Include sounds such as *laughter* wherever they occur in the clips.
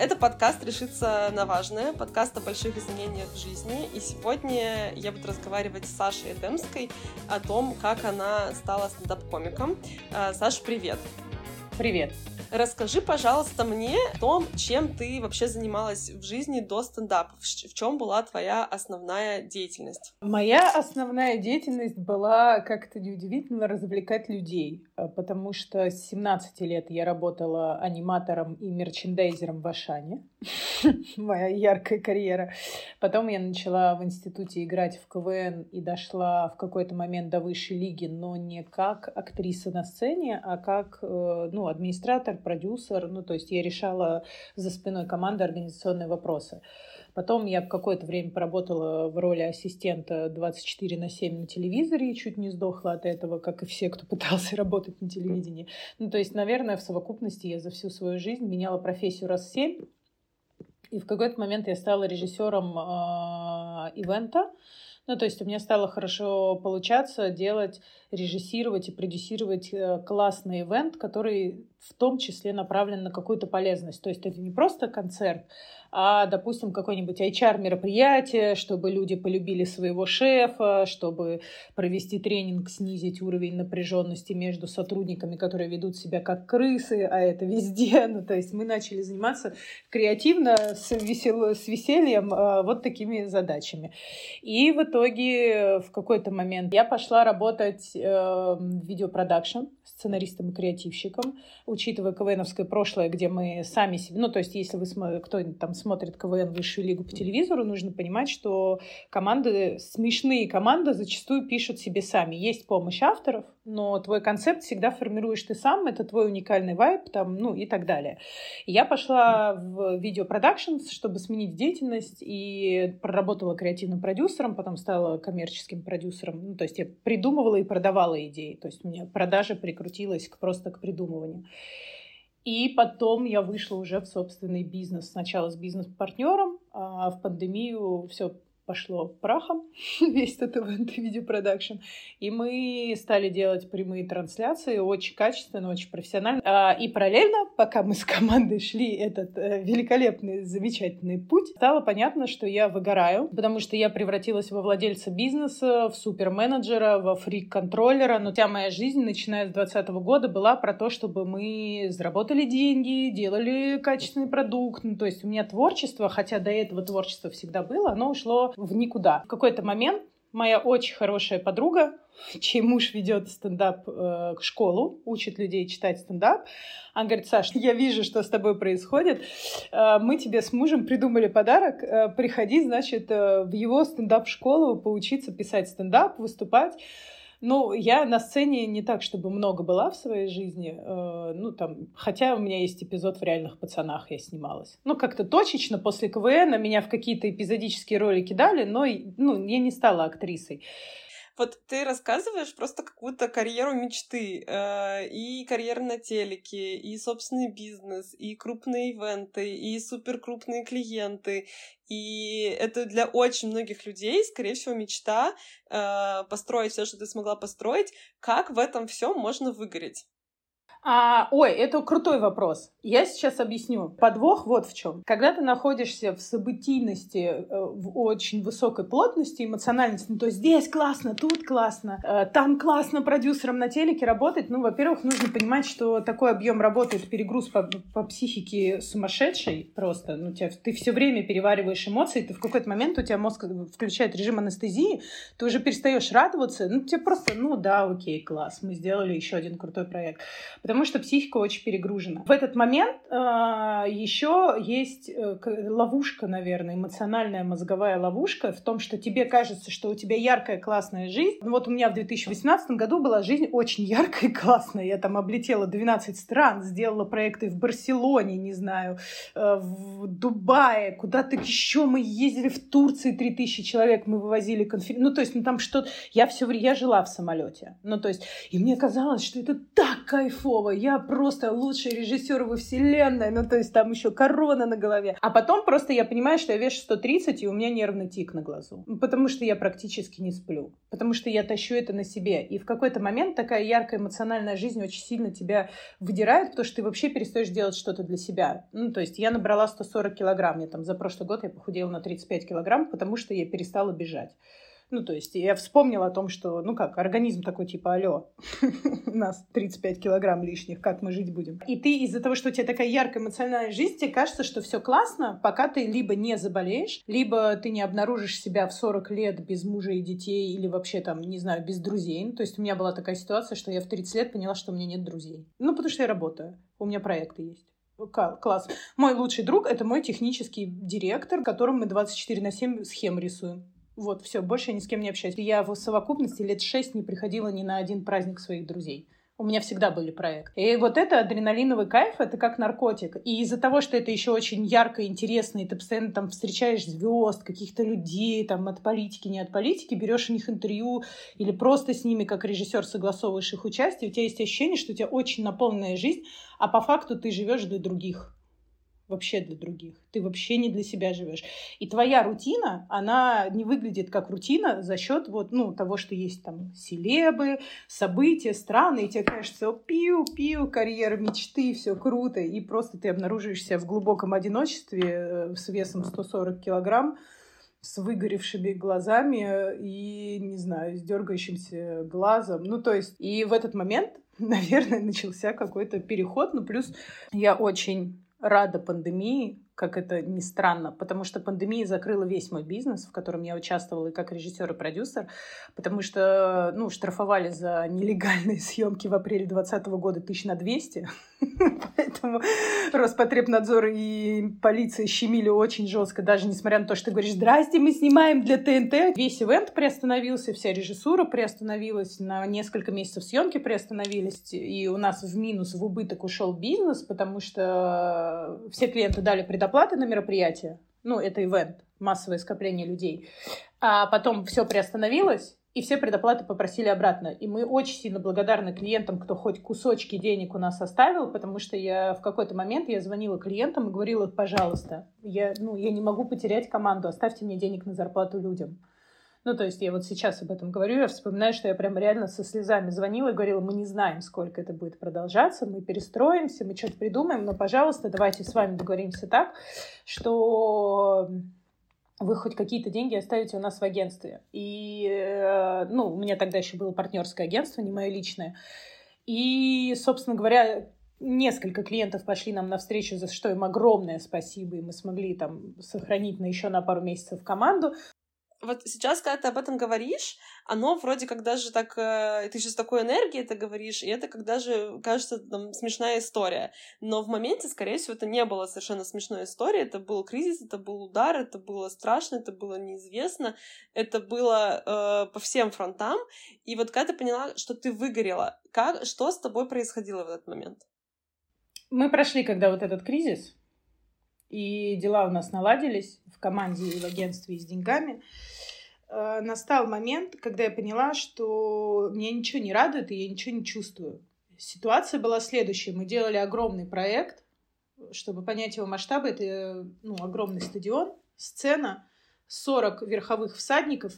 Это подкаст «Решиться на важное», подкаст о больших изменениях в жизни. И сегодня я буду разговаривать с Сашей Эдемской о том, как она стала стендап-комиком. А, Саша, привет! Привет! Расскажи, пожалуйста, мне о том, чем ты вообще занималась в жизни до стендапа. В чем была твоя основная деятельность? Моя основная деятельность была, как это неудивительно, развлекать людей. Э, потому что с 17 лет я работала аниматором и мерчендайзером в Ашане. *laughs* Моя яркая карьера. Потом я начала в институте играть в КВН и дошла в какой-то момент до высшей лиги, но не как актриса на сцене, а как э, ну, администратор продюсер, ну, то есть я решала за спиной команды организационные вопросы. Потом я какое-то время поработала в роли ассистента 24 на 7 на телевизоре и чуть не сдохла от этого, как и все, кто *laughs* пытался работать на телевидении. Ну, то есть, наверное, в совокупности я за всю свою жизнь меняла профессию раз семь. И в какой-то момент я стала режиссером э, ивента. Ну, то есть у меня стало хорошо получаться делать, режиссировать и продюсировать э, классный ивент, который в том числе направлен на какую-то полезность. То есть это не просто концерт, а, допустим, какое-нибудь HR-мероприятие, чтобы люди полюбили своего шефа, чтобы провести тренинг, снизить уровень напряженности между сотрудниками, которые ведут себя как крысы, а это везде. *laughs* Ну, то есть мы начали заниматься креативно, с, весел... с весельем, а, вот такими задачами. И в итоге в какой-то момент я пошла работать э, видеопродакшн сценаристом и креативщиком, учитывая КВНовское прошлое, где мы сами себе... Ну, то есть, если вы кто там смотрит КВН высшую лигу по телевизору, нужно понимать, что команды, смешные команды зачастую пишут себе сами. Есть помощь авторов, но твой концепт всегда формируешь ты сам, это твой уникальный вайб, там, ну и так далее. Я пошла в видеопродакшн, чтобы сменить деятельность, и проработала креативным продюсером, потом стала коммерческим продюсером. Ну, то есть я придумывала и продавала идеи, то есть у меня продажа прикрутилась к, просто к придумыванию. И потом я вышла уже в собственный бизнес. Сначала с бизнес-партнером, а в пандемию все пошло прахом, *laughs* весь этот ивент и мы стали делать прямые трансляции очень качественно, очень профессионально. А, и параллельно, пока мы с командой шли этот э, великолепный, замечательный путь, стало понятно, что я выгораю, потому что я превратилась во владельца бизнеса, в суперменеджера, во фрик-контроллера. Но вся моя жизнь, начиная с 2020 года, была про то, чтобы мы заработали деньги, делали качественный продукт. Ну, то есть у меня творчество, хотя до этого творчество всегда было, оно ушло в никуда. В какой-то момент моя очень хорошая подруга, *laughs* чей муж ведет стендап э, учит людей читать стендап. Она говорит, Саш, *laughs* я вижу, что с тобой происходит. Э, мы тебе с мужем придумали подарок. Э, приходи, значит, э, в его стендап-школу поучиться писать стендап, выступать. Ну, я на сцене не так, чтобы много была в своей жизни. Э, ну, там, хотя у меня есть эпизод в «Реальных пацанах», я снималась. Ну, как-то точечно после КВН меня в какие-то эпизодические роли кидали, но ну, я не стала актрисой. Вот ты рассказываешь просто какую-то карьеру мечты, э, и карьеру на телеке, и собственный бизнес, и крупные ивенты, и суперкрупные клиенты. И это для очень многих людей, скорее всего, мечта э, построить все, что ты смогла построить. Как в этом всем можно выгореть? А, ой, это крутой вопрос. Я сейчас объясню. Подвох вот в чем. Когда ты находишься в событийности, э, в очень высокой плотности, эмоциональности, ну, то здесь классно, тут классно, э, там классно продюсером на телеке работать, ну, во-первых, нужно понимать, что такой объем работы, это перегруз по, по психике сумасшедший просто. Ну, тебя, ты все время перевариваешь эмоции, ты в какой-то момент у тебя мозг включает режим анестезии, ты уже перестаешь радоваться, ну, тебе просто, ну, да, окей, класс, мы сделали еще один крутой проект потому что психика очень перегружена. В этот момент э, еще есть ловушка, наверное, эмоциональная мозговая ловушка в том, что тебе кажется, что у тебя яркая, классная жизнь. Ну, вот у меня в 2018 году была жизнь очень яркая и классная. Я там облетела 12 стран, сделала проекты в Барселоне, не знаю, э, в Дубае, куда-то еще мы ездили в Турции, 3000 человек мы вывозили конференции. Ну, то есть, ну, там что-то... Я все время... Я жила в самолете. Ну, то есть, и мне казалось, что это так кайфово, Иванова, я просто лучший режиссер во вселенной, ну то есть там еще корона на голове. А потом просто я понимаю, что я вешу 130, и у меня нервный тик на глазу. Потому что я практически не сплю. Потому что я тащу это на себе. И в какой-то момент такая яркая эмоциональная жизнь очень сильно тебя выдирает, потому что ты вообще перестаешь делать что-то для себя. Ну, то есть я набрала 140 килограмм. Я там за прошлый год я похудела на 35 килограмм, потому что я перестала бежать. Ну, то есть я вспомнила о том, что, ну как, организм такой типа, алло, *laughs* у нас 35 килограмм лишних, как мы жить будем? И ты из-за того, что у тебя такая яркая эмоциональная жизнь, тебе кажется, что все классно, пока ты либо не заболеешь, либо ты не обнаружишь себя в 40 лет без мужа и детей, или вообще там, не знаю, без друзей. Ну, то есть у меня была такая ситуация, что я в 30 лет поняла, что у меня нет друзей. Ну, потому что я работаю, у меня проекты есть. Класс. Мой лучший друг — это мой технический директор, которым мы 24 на 7 схем рисуем. Вот, все, больше я ни с кем не общаюсь. Я в совокупности лет шесть не приходила ни на один праздник своих друзей. У меня всегда были проекты. И вот это адреналиновый кайф, это как наркотик. И из-за того, что это еще очень ярко, интересно, и ты постоянно там встречаешь звезд, каких-то людей, там от политики, не от политики, берешь у них интервью или просто с ними как режиссер согласовываешь их участие, у тебя есть ощущение, что у тебя очень наполненная жизнь, а по факту ты живешь для других вообще для других. Ты вообще не для себя живешь. И твоя рутина, она не выглядит как рутина за счет вот, ну, того, что есть там селебы, события, страны, и тебе кажется, пиу-пиу, карьера мечты, все круто, и просто ты обнаруживаешься в глубоком одиночестве э, с весом 140 килограмм, с выгоревшими глазами и, не знаю, с дергающимся глазом. Ну, то есть, и в этот момент, *laughs* наверное, начался какой-то переход. Ну, плюс я очень рада пандемии, как это ни странно, потому что пандемия закрыла весь мой бизнес, в котором я участвовала и как режиссер и продюсер, потому что, ну, штрафовали за нелегальные *laughs* съемки в апреле 2020 года тысяч на 200, *laughs* поэтому Роспотребнадзор и полиция щемили очень жестко, даже несмотря на то, что ты говоришь, здрасте, мы снимаем для ТНТ. Весь ивент приостановился, вся режиссура приостановилась, на несколько месяцев съемки приостановились, и у нас в минус, в убыток ушел бизнес, потому что все клиенты дали предоплату оплаты на мероприятие, ну, это ивент, массовое скопление людей, а потом все приостановилось, и все предоплаты попросили обратно. И мы очень сильно благодарны клиентам, кто хоть кусочки денег у нас оставил, потому что я в какой-то момент я звонила клиентам и говорила, пожалуйста, я, ну, я не могу потерять команду, оставьте мне денег на зарплату людям. Ну, то есть я вот сейчас об этом говорю, я вспоминаю, что я прям реально со слезами звонила и говорила, мы не знаем, сколько это будет продолжаться, мы перестроимся, мы что-то придумаем, но, пожалуйста, давайте с вами договоримся так, что вы хоть какие-то деньги оставите у нас в агентстве. И, э, ну, у меня тогда еще было партнерское агентство, не мое личное. И, собственно говоря, несколько клиентов пошли нам навстречу, за что им огромное спасибо, и мы смогли там сохранить на еще на пару месяцев команду вот сейчас, когда ты об этом говоришь, оно вроде как даже так... Э, ты сейчас такой энергией это говоришь, и это как даже кажется там, смешная история. Но в моменте, скорее всего, это не было совершенно смешной историей. Это был кризис, это был удар, это было страшно, это было неизвестно. Это было э, по всем фронтам. И вот когда ты поняла, что ты выгорела, как, что с тобой происходило в этот момент? Мы прошли, когда вот этот кризис, и дела у нас наладились в команде и в агентстве и с деньгами. Э, настал момент, когда я поняла, что меня ничего не радует, и я ничего не чувствую. Ситуация была следующая. Мы делали огромный проект, чтобы понять его масштабы. Это ну, огромный стадион, сцена, 40 верховых всадников,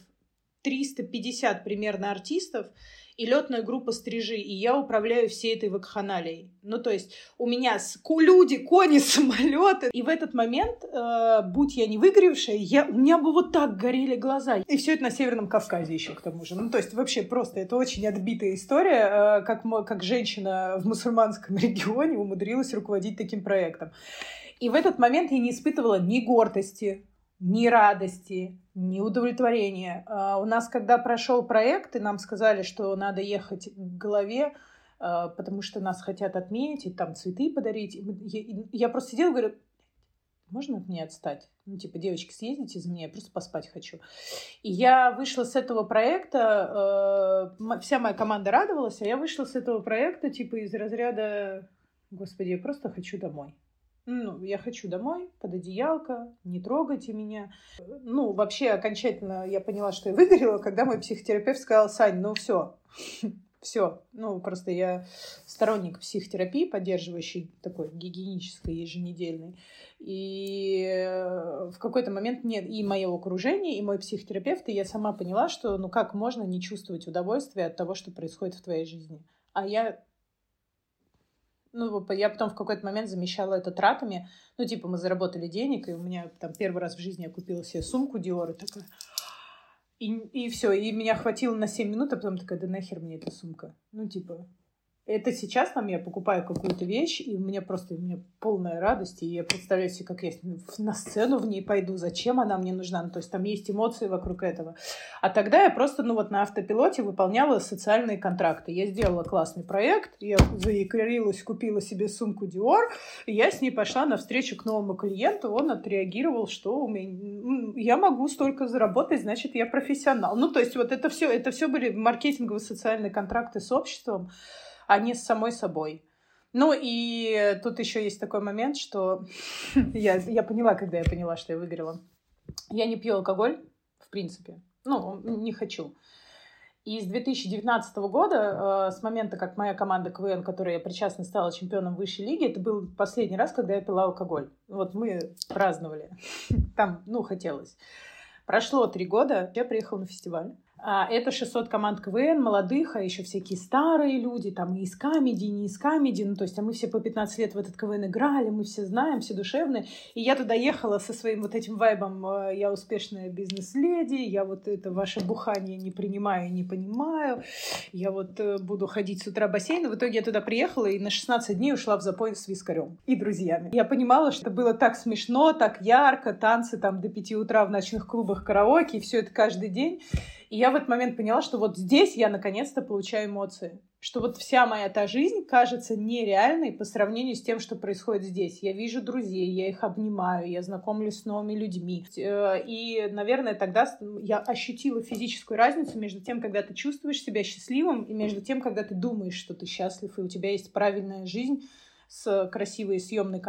350 примерно артистов — и летная группа стрижи, и я управляю всей этой вакханалией. Ну, то есть у меня люди, кони, *laughs* самолеты. И в этот момент, э, будь я не выгоревшая, я, у меня бы вот так горели глаза. И все это на Северном Кавказе еще к тому же. Ну, то есть вообще просто это очень отбитая история, э, как, как женщина в мусульманском *laughs* регионе умудрилась руководить таким проектом. И в этот момент я не испытывала ни гордости, ни радости, ни удовлетворения. А у нас, когда прошел проект, и нам сказали, что надо ехать к голове, а, потому что нас хотят отметить, там цветы подарить. Я, просто сидела и говорю, можно от меня отстать? Ну, типа, девочки, съездите за меня, я просто поспать хочу. И я вышла с этого проекта, э, вся моя команда радовалась, а я вышла с этого проекта, типа, из разряда, господи, я просто хочу домой. Ну, я хочу домой, под одеялко, не трогайте меня. Ну, вообще, окончательно я поняла, что я выгорела, когда мой психотерапевт сказал, Сань, ну все, *laughs* Все. Ну, просто я сторонник психотерапии, поддерживающей такой гигиенической еженедельной. И э, в какой-то момент нет и мое окружение, и мой психотерапевт, и я сама поняла, что ну как можно не чувствовать удовольствия от того, что происходит в твоей жизни. А я ну, я потом в какой-то момент замещала это тратами. Ну, типа, мы заработали денег, и у меня там первый раз в жизни я купила себе сумку Dior, и такая... И, и все, и меня хватило на 7 минут, а потом такая, да нахер мне эта сумка? Ну, типа, это сейчас там я покупаю какую-то вещь, и меня просто у меня полная радость, и я представляю себе, как я на сцену в ней пойду, зачем она мне нужна, ну, то есть там есть эмоции вокруг этого. А тогда я просто, ну вот на автопилоте выполняла социальные контракты. Я сделала классный проект, я заикрилась, купила себе сумку Dior, и я с ней пошла на встречу к новому клиенту, он отреагировал, что у меня, я могу столько заработать, значит, я профессионал. Ну, то есть вот это все, это все были маркетинговые социальные контракты с обществом, а не с самой собой. Ну и тут еще есть такой момент, что *laughs* я, я поняла, когда я поняла, что я выиграла. Я не пью алкоголь, в принципе. Ну, не хочу. И с 2019 года, э, с момента, как моя команда КВН, которой я причастна, стала чемпионом высшей лиги, это был последний раз, когда я пила алкоголь. Вот мы праздновали. *laughs* Там, ну, хотелось. Прошло три года, я приехала на фестиваль. А, это 600 команд КВН, молодых, а еще всякие старые люди, там и из камеди, и не из камеди, ну, то есть, а мы все по 15 лет в этот КВН играли, мы все знаем, все душевные. И я туда ехала со своим вот этим вайбом, э, я успешная бизнес-леди, я вот это ваше бухание не принимаю, не понимаю, я вот э, буду ходить с утра в бассейн. В итоге я туда приехала и на 16 дней ушла в запой с вискарем и друзьями. Я понимала, что это было так смешно, так ярко, танцы там до 5 утра в ночных клубах караоке, и все это каждый день. И я в этот момент поняла, что вот здесь я наконец-то получаю эмоции. Что вот вся моя та жизнь кажется нереальной по сравнению с тем, что происходит здесь. Я вижу друзей, я их обнимаю, я знакомлюсь с новыми людьми. Э, и, наверное, тогда я ощутила физическую разницу между тем, когда ты чувствуешь себя счастливым, и между тем, когда ты думаешь, что ты счастлив, и у тебя есть правильная жизнь, с красивой съемной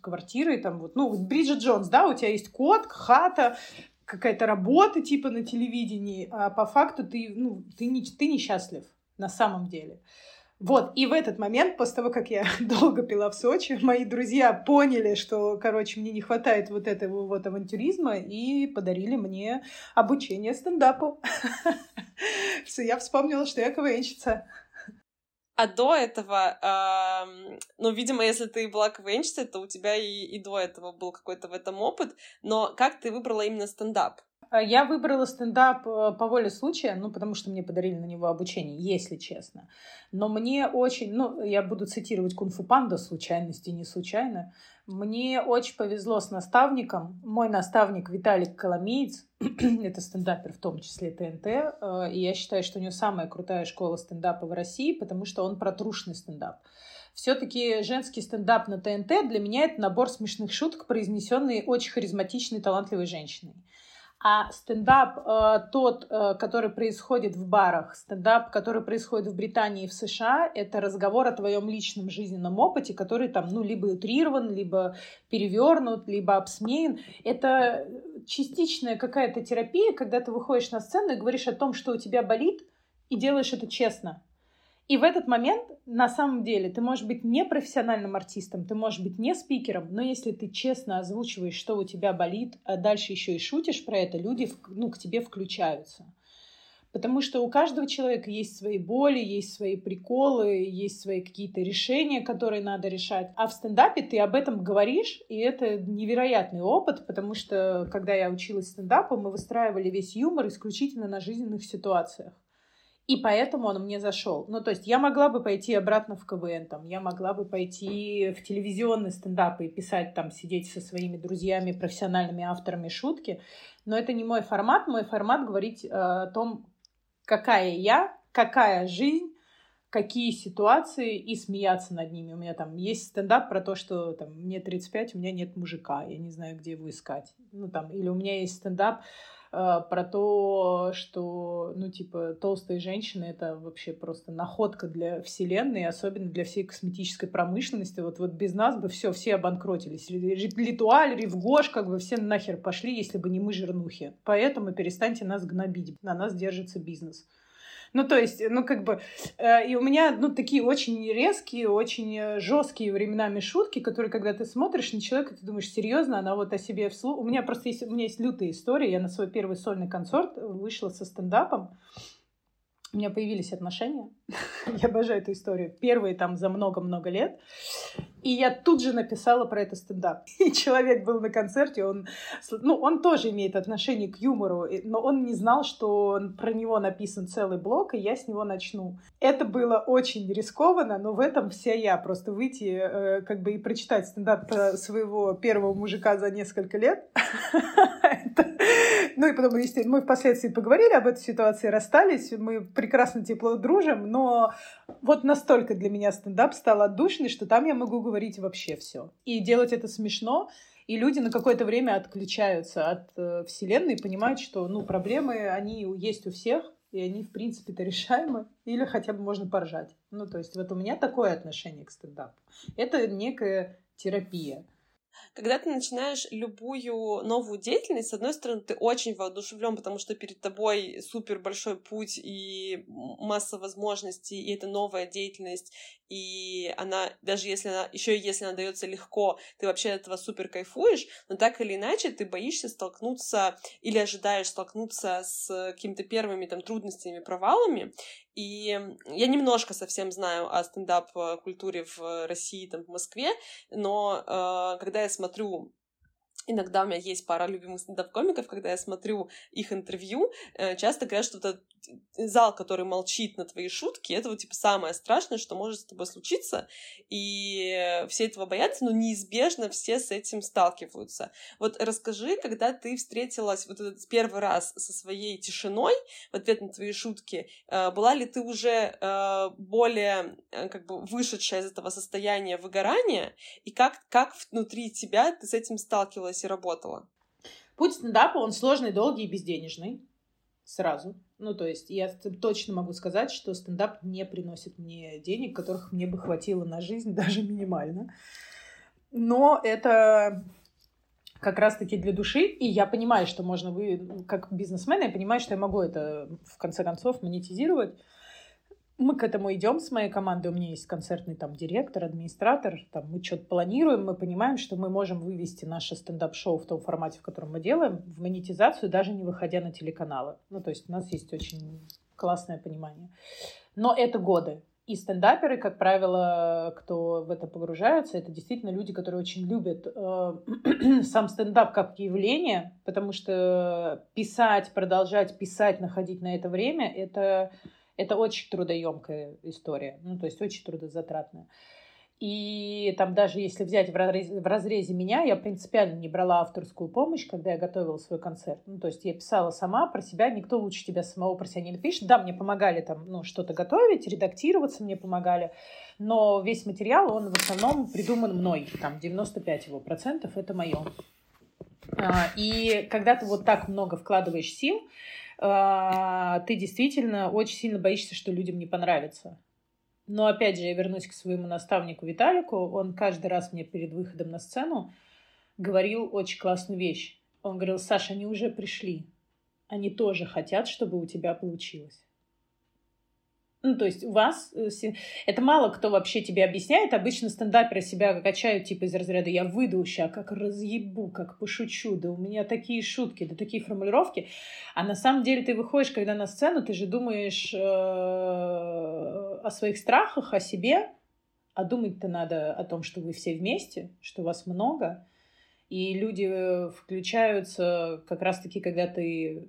квартирой, там вот, ну, Бриджит Джонс, да, у тебя есть кот, хата, какая-то работа типа на телевидении, а по факту ты, ну, ты, не, ты несчастлив на самом деле. Вот, и в этот момент, после того, как я *laughs* долго пила в Сочи, мои друзья поняли, что, короче, мне не хватает вот этого вот авантюризма и подарили мне обучение стендапу. *laughs* Я вспомнила, что я КВНщица. А до этого, э, ну, видимо, если ты была КВНщицей, то у тебя и, и до этого был какой-то в этом опыт. Но как ты выбрала именно стендап? А, я выбрала стендап э, по воле случая, ну, потому что мне подарили на него обучение, если честно. Но мне очень, ну, я буду цитировать Кунфу Панда, случайности не случайно. Мне очень повезло с наставником. Мой наставник Виталик Коломеец, *clears throat* это стендапер в том числе ТНТ, э, и я считаю, что у него самая крутая школа стендапа в России, потому что он протрушный стендап. Все-таки женский стендап на ТНТ для меня это набор смешных шуток, произнесенные очень харизматичной, талантливой женщиной. А стендап э, тот, э, который происходит в барах, стендап, который происходит в Британии и в США, это разговор о твоем личном жизненном опыте, который там, ну, либо утрирован, либо перевернут, либо обсмеян. Это частичная какая-то терапия, когда ты выходишь на сцену и говоришь о том, что у тебя болит, и делаешь это честно. И в этот момент, на самом деле, ты можешь быть не профессиональным артистом, ты можешь быть не спикером, но если ты честно озвучиваешь, что у тебя болит, а дальше еще и шутишь про это, люди ну, к тебе включаются. Потому что у каждого человека есть свои боли, есть свои приколы, есть свои какие-то решения, которые надо решать. А в стендапе ты об этом говоришь, и это невероятный опыт, потому что когда я училась стендапу, мы выстраивали весь юмор исключительно на жизненных ситуациях. И поэтому он мне зашел. Ну, то есть я могла бы пойти обратно в КВН, там, я могла бы пойти в телевизионный стендап и писать там, сидеть со своими друзьями, профессиональными авторами шутки, но это не мой формат. Мой формат говорить э, о том, какая я, какая жизнь, какие ситуации и смеяться над ними. У меня там есть стендап про то, что там мне 35, у меня нет мужика, я не знаю, где его искать. Ну там, или у меня есть стендап про то, что, ну, типа, толстые женщины — это вообще просто находка для вселенной, особенно для всей косметической промышленности. Вот, вот без нас бы все, все обанкротились. Литуаль, Ривгош, как бы все нахер пошли, если бы не мы, жирнухи. Поэтому перестаньте нас гнобить, на нас держится бизнес. Ну, то есть, ну, как бы, э, и у меня, ну, такие очень резкие, очень э, жесткие временами шутки, которые, когда ты смотришь на человека, ты думаешь, серьезно, она вот о себе вслух... У меня просто есть, у меня есть лютая история. Я на свой первый сольный концерт вышла со стендапом. У меня появились отношения. *laughs* Я обожаю эту историю. Первые там за много-много лет. И я тут же написала про это стендап. *laughs* И человек был на концерте, он, ну, он тоже имеет отношение к юмору, но он не знал, что про него написан целый блок, и я с него начну. Это было очень рискованно, но в этом вся я. Просто выйти, э, как бы и прочитать стендап своего первого мужика за несколько лет. *laughs* Ну и потом, естественно, мы впоследствии поговорили об этой ситуации, расстались, мы прекрасно тепло дружим, но вот настолько для меня стендап стал отдушный, что там я могу говорить вообще все. И делать это смешно, и люди на какое-то время отключаются от э, Вселенной и понимают, что ну, проблемы, они есть у всех, и они, в принципе-то, решаемы, или хотя бы можно поржать. Ну, то есть вот у меня такое отношение к стендапу. Это некая терапия. Когда ты начинаешь любую новую деятельность, с одной стороны, ты очень воодушевлен, потому что перед тобой супер большой путь и масса возможностей, и это новая деятельность, и она, даже если она, еще если она дается легко, ты вообще от этого супер кайфуешь, но так или иначе ты боишься столкнуться или ожидаешь столкнуться с какими-то первыми там трудностями, провалами, и я немножко совсем знаю о стендап-культуре в России, там, в Москве, но э, когда я смотрю Иногда у меня есть пара любимых стендап-комиков, когда я смотрю их интервью, э, часто говорят, что это зал, который молчит на твои шутки, это вот типа самое страшное, что может с тобой случиться, и все этого боятся, но неизбежно все с этим сталкиваются. Вот расскажи, когда ты встретилась вот этот первый раз со своей тишиной в ответ на твои шутки, э, была ли ты уже э, более как бы вышедшая из этого состояния выгорания, и как, как внутри тебя ты с этим сталкивалась и работала? Путь стендапа, он сложный, долгий и безденежный. Сразу. Ну, то есть я точно могу сказать, что стендап не приносит мне денег, которых мне бы хватило на жизнь, *laughs* даже минимально. Но это как раз-таки для души, и я понимаю, что можно вы, как бизнесмен, я понимаю, что я могу это в конце концов монетизировать, мы к этому идем с моей командой. У меня есть концертный там директор, администратор. Там мы что-то планируем, мы понимаем, что мы можем вывести наше стендап-шоу в том формате, в котором мы делаем, в монетизацию, даже не выходя на телеканалы. Ну, то есть у нас есть очень классное понимание. Но это годы. И стендаперы, как правило, кто в это погружается, это действительно люди, которые очень любят э, *clears throat* сам стендап как явление, потому что писать, продолжать писать, находить на это время, это это очень трудоемкая история, ну, то есть очень трудозатратная. И там даже если взять в разрезе, в разрезе меня, я принципиально не брала авторскую помощь, когда я готовила свой концерт. Ну, то есть я писала сама про себя, никто лучше тебя самого про себя не напишет. Да, мне помогали там, ну, что-то готовить, редактироваться мне помогали, но весь материал, он в основном придуман мной. Там 95 его процентов это мое. А, и когда ты вот так много вкладываешь сил, ты действительно очень сильно боишься, что людям не понравится. Но опять же, я вернусь к своему наставнику Виталику. Он каждый раз мне перед выходом на сцену говорил очень классную вещь. Он говорил, Саша, они уже пришли. Они тоже хотят, чтобы у тебя получилось. Ну, то есть у вас... Э, это мало кто вообще тебе объясняет. Обычно стендаперы себя качают типа из разряда «я выйду как разъебу, как пошучу, да у меня такие шутки, да такие формулировки». А на самом деле ты выходишь, когда на сцену, ты же думаешь э, о своих страхах, о себе, а думать-то надо о том, что вы все вместе, что вас много, и люди э, включаются как раз-таки, когда ты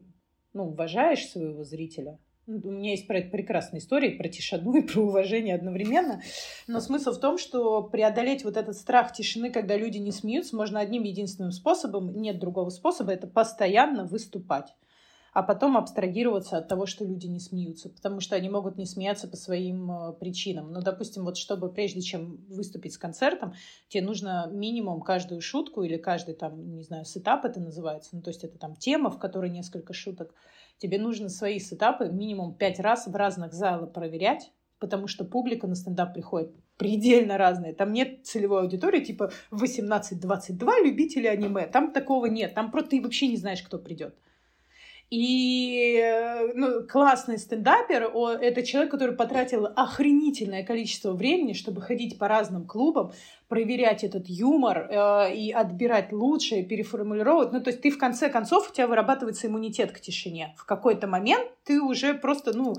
ну, уважаешь своего зрителя, у меня есть про это прекрасная история про тишину и про уважение одновременно. Но смысл в том, что преодолеть вот этот страх тишины, когда люди не смеются, можно одним единственным способом, нет другого способа, это постоянно выступать а потом абстрагироваться от того, что люди не смеются, потому что они могут не смеяться по своим э, причинам. Ну, допустим, вот чтобы прежде чем выступить с концертом, тебе нужно минимум каждую шутку или каждый там, не знаю, сетап это называется, ну, то есть это там тема, в которой несколько шуток, тебе нужно свои сетапы минимум пять раз в разных залах проверять, потому что публика на стендап приходит предельно разная. Там нет целевой аудитории, типа 18-22 любители аниме. Там такого нет. Там просто ты вообще не знаешь, кто придет. И э, ну, классный стендапер — это человек, который потратил охренительное количество времени, чтобы ходить по разным клубам, проверять этот юмор э, и отбирать лучшее, переформулировать. Ну, то есть ты в конце концов, у тебя вырабатывается иммунитет к тишине. В какой-то момент ты уже просто, ну,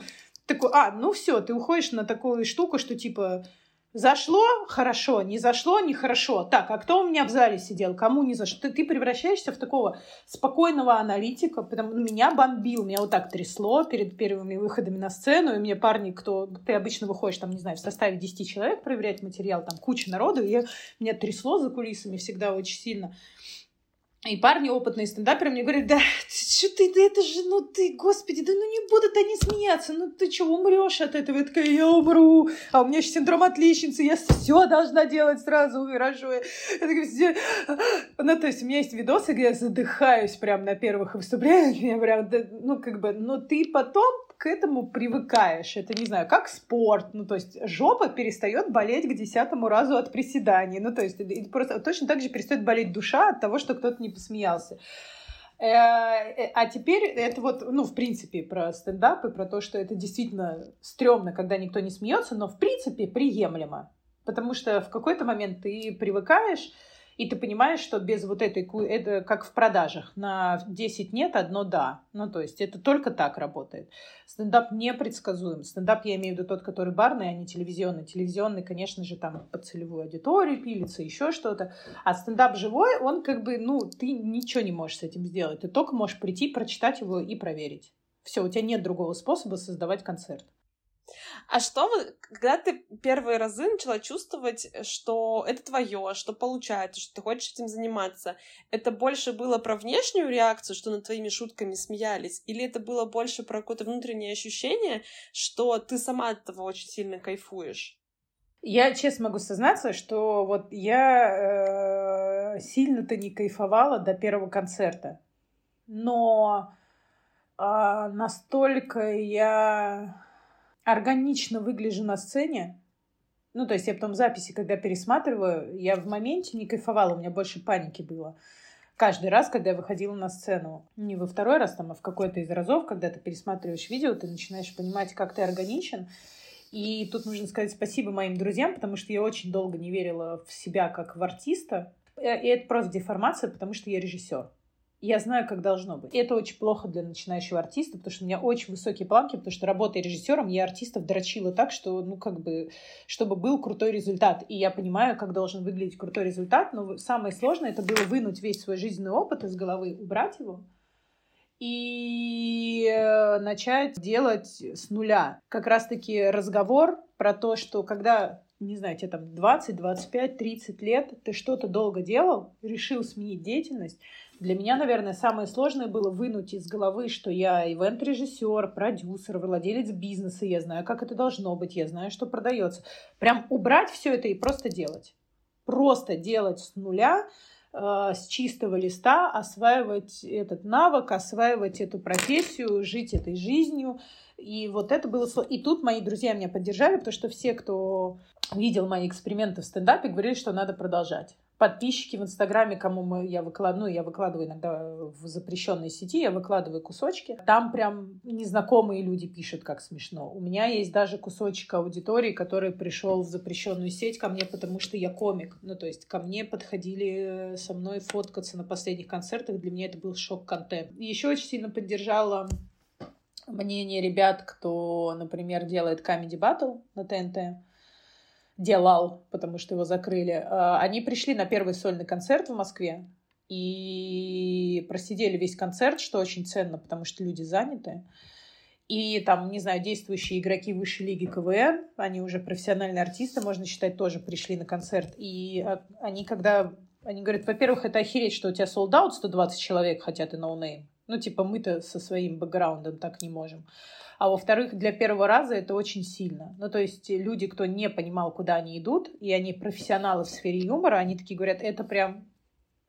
такой, а, ну все, ты уходишь на такую штуку, что типа Зашло – хорошо, не зашло – нехорошо. Так, а кто у меня в зале сидел, кому не зашло? Ты, ты превращаешься в такого спокойного аналитика, потому меня бомбил, меня вот так трясло перед первыми выходами на сцену, и мне парни, кто... Ты обычно выходишь, там, не знаю, в составе 10 человек проверять материал, там куча народу, и меня трясло за кулисами всегда очень сильно. И парни, опытные стендаперы, мне говорят, да, что ты, да это же, ну ты, господи, да ну не будут они смеяться, ну ты что, умрешь от этого? Я такая, я умру, а у меня еще синдром отличницы, я все должна делать сразу хорошо. Я такая, ну то есть у меня есть видосы, где я задыхаюсь прям на первых выступлениях, я прям, ну как бы, но ты потом к этому привыкаешь. Это, не знаю, как спорт. Ну, то есть жопа перестает болеть к десятому разу от приседаний. Ну, то есть просто точно так же перестает болеть душа от того, что кто-то не посмеялся. Э, э, а теперь это вот, ну, в принципе, про стендап и про то, что это действительно стрёмно, когда никто не смеется, но в принципе приемлемо. Потому что в какой-то момент ты привыкаешь, и ты понимаешь, что без вот этой, это как в продажах, на 10 нет, одно да. Ну, то есть это только так работает. Стендап непредсказуем. Стендап, я имею в виду тот, который барный, а не телевизионный. Телевизионный, конечно же, там под целевую аудиторию пилится, еще что-то. А стендап живой, он как бы, ну, ты ничего не можешь с этим сделать. Ты только можешь прийти, прочитать его и проверить. Все, у тебя нет другого способа создавать концерт. А что, когда ты первые разы начала чувствовать, что это твое, что получается, что ты хочешь этим заниматься, это больше было про внешнюю реакцию, что над твоими шутками смеялись, или это было больше про какое-то внутреннее ощущение, что ты сама от этого очень сильно кайфуешь? Я честно могу сознаться, что вот я э, сильно-то не кайфовала до первого концерта. Но э, настолько я органично выгляжу на сцене. Ну, то есть я потом записи, когда пересматриваю, я в моменте не кайфовала, у меня больше паники было. Каждый раз, когда я выходила на сцену, не во второй раз, там, а в какой-то из разов, когда ты пересматриваешь видео, ты начинаешь понимать, как ты органичен. И тут нужно сказать спасибо моим друзьям, потому что я очень долго не верила в себя как в артиста. И это просто деформация, потому что я режиссер я знаю, как должно быть. И это очень плохо для начинающего артиста, потому что у меня очень высокие планки, потому что работая режиссером, я артистов дрочила так, что, ну, как бы, чтобы был крутой результат. И я понимаю, как должен выглядеть крутой результат, но самое сложное это было вынуть весь свой жизненный опыт из головы, убрать его и э, начать делать с нуля. Как раз-таки разговор про то, что когда не знаю, тебе там 20, 25, 30 лет, ты что-то долго делал, решил сменить деятельность, для меня, наверное, самое сложное было вынуть из головы, что я ивент-режиссер, продюсер, владелец бизнеса, я знаю, как это должно быть, я знаю, что продается. Прям убрать все это и просто делать. Просто делать с нуля, с чистого листа, осваивать этот навык, осваивать эту профессию, жить этой жизнью. И вот это было... И тут мои друзья меня поддержали, потому что все, кто видел мои эксперименты в стендапе, говорили, что надо продолжать подписчики в Инстаграме, кому мы, я выкладываю, ну, я выкладываю иногда в запрещенной сети, я выкладываю кусочки. Там прям незнакомые люди пишут, как смешно. У меня есть даже кусочек аудитории, который пришел в запрещенную сеть ко мне, потому что я комик. Ну, то есть ко мне подходили со мной фоткаться на последних концертах. Для меня это был шок-контент. Еще очень сильно поддержала мнение ребят, кто, например, делает Comedy Battle на ТНТ делал, потому что его закрыли, а, они пришли на первый сольный концерт в Москве и просидели весь концерт, что очень ценно, потому что люди заняты. И там, не знаю, действующие игроки высшей лиги КВН, они уже профессиональные артисты, можно считать, тоже пришли на концерт. И а, они когда... Они говорят, во-первых, это охереть, что у тебя sold out 120 человек, хотя ты ноунейм. Ну, типа, мы-то со своим бэкграундом так не можем. А во-вторых, для первого раза это очень сильно. Ну, то есть люди, кто не понимал, куда они идут, и они профессионалы в сфере юмора, они такие говорят, это прям,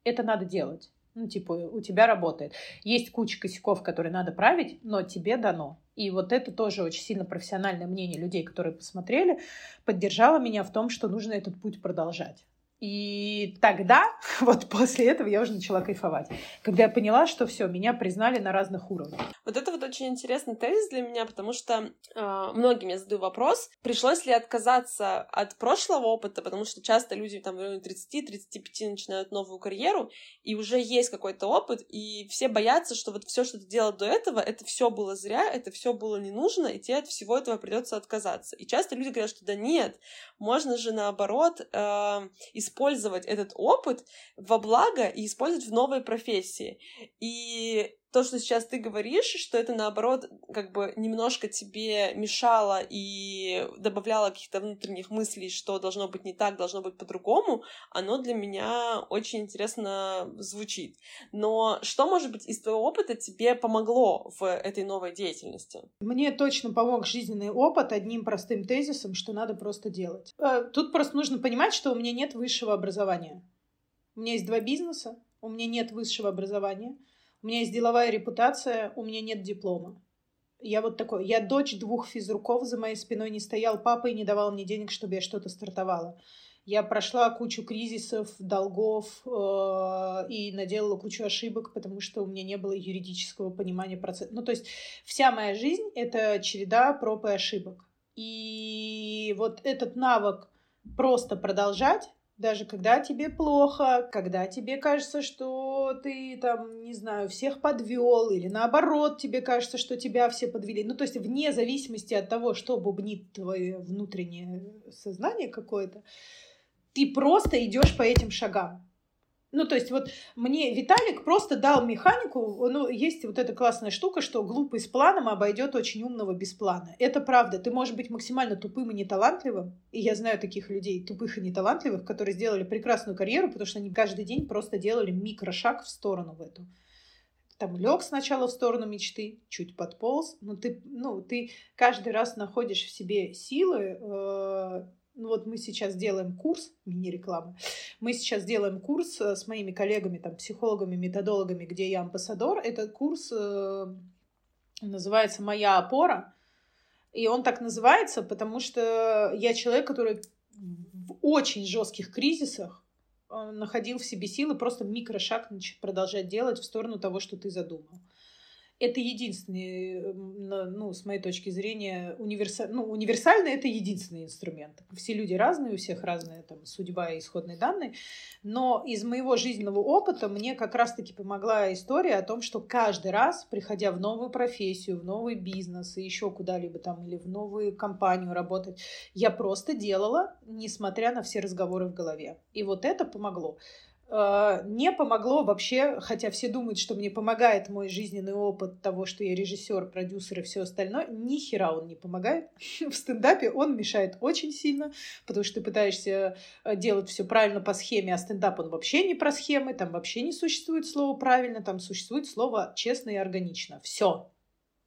это надо делать. Ну, типа, у тебя работает. Есть куча косяков, которые надо править, но тебе дано. И вот это тоже очень сильно профессиональное мнение людей, которые посмотрели, поддержало меня в том, что нужно этот путь продолжать. И тогда, *laughs* вот после этого я уже начала кайфовать. Когда я поняла, что все, меня признали на разных уровнях. Вот это вот очень интересный тезис для меня, потому что э, многим я задаю вопрос, пришлось ли отказаться от прошлого опыта, потому что часто люди там в районе 30-35 начинают новую карьеру, и уже есть какой-то опыт, и все боятся, что вот все, что ты делал до этого, это все было зря, это все было не нужно, и тебе от всего этого придется отказаться. И часто люди говорят, что да нет, можно же наоборот э, использовать этот опыт во благо и использовать в новой профессии. И то, что сейчас ты говоришь, что это наоборот как бы немножко тебе мешало и добавляло каких-то внутренних мыслей, что должно быть не так, должно быть по-другому, оно для меня очень интересно звучит. Но что, может быть, из твоего опыта тебе помогло в этой новой деятельности? Мне точно помог жизненный опыт одним простым тезисом, что надо просто делать. Э, тут просто нужно понимать, что у меня нет высшего образования. У меня есть два бизнеса, у меня нет высшего образования — у меня есть деловая репутация, у меня нет диплома. Я вот такой, я дочь двух физруков, за моей спиной не стоял папа и не давал мне денег, чтобы я что-то стартовала. Я прошла кучу кризисов, долгов э, и наделала кучу ошибок, потому что у меня не было юридического понимания процесса. Ну, то есть вся моя жизнь — это череда проб и ошибок. И вот этот навык просто продолжать, даже когда тебе плохо, когда тебе кажется, что ты там, не знаю, всех подвел, или наоборот, тебе кажется, что тебя все подвели. Ну, то есть, вне зависимости от того, что бубнит твое внутреннее сознание какое-то, ты просто идешь по этим шагам. Ну, то есть вот мне Виталик просто дал механику, ну, есть вот эта классная штука, что глупый с планом обойдет очень умного без плана. Это правда. Ты можешь быть максимально тупым и неталантливым, и я знаю таких людей, тупых и неталантливых, которые сделали прекрасную карьеру, потому что они каждый день просто делали микрошаг в сторону в эту. Там лег сначала в сторону мечты, чуть подполз, но ты, ну, ты каждый раз находишь в себе силы э, ну вот мы сейчас делаем курс, мини-реклама, мы сейчас делаем курс э, с моими коллегами, там, психологами, методологами, где я амбассадор. Этот курс э, называется «Моя опора», и он так называется, потому что я человек, который в очень жестких кризисах э, находил в себе силы просто микрошаг продолжать делать в сторону того, что ты задумал это единственный, ну, с моей точки зрения, универса... ну, универсальный это единственный инструмент. Все люди разные, у всех разная там, судьба и исходные данные. Но из моего жизненного опыта мне как раз-таки помогла история о том, что каждый раз, приходя в новую профессию, в новый бизнес и еще куда-либо там, или в новую компанию работать, я просто делала, несмотря на все разговоры в голове. И вот это помогло. А, не помогло вообще, хотя все думают, что мне помогает мой жизненный опыт того, что я режиссер, продюсер и все остальное, ни хера он не помогает. *laughs* В стендапе он мешает очень сильно, потому что ты пытаешься э, делать все правильно по схеме, а стендап он вообще не про схемы, там вообще не существует слова правильно, там существует слово честно и органично. Все.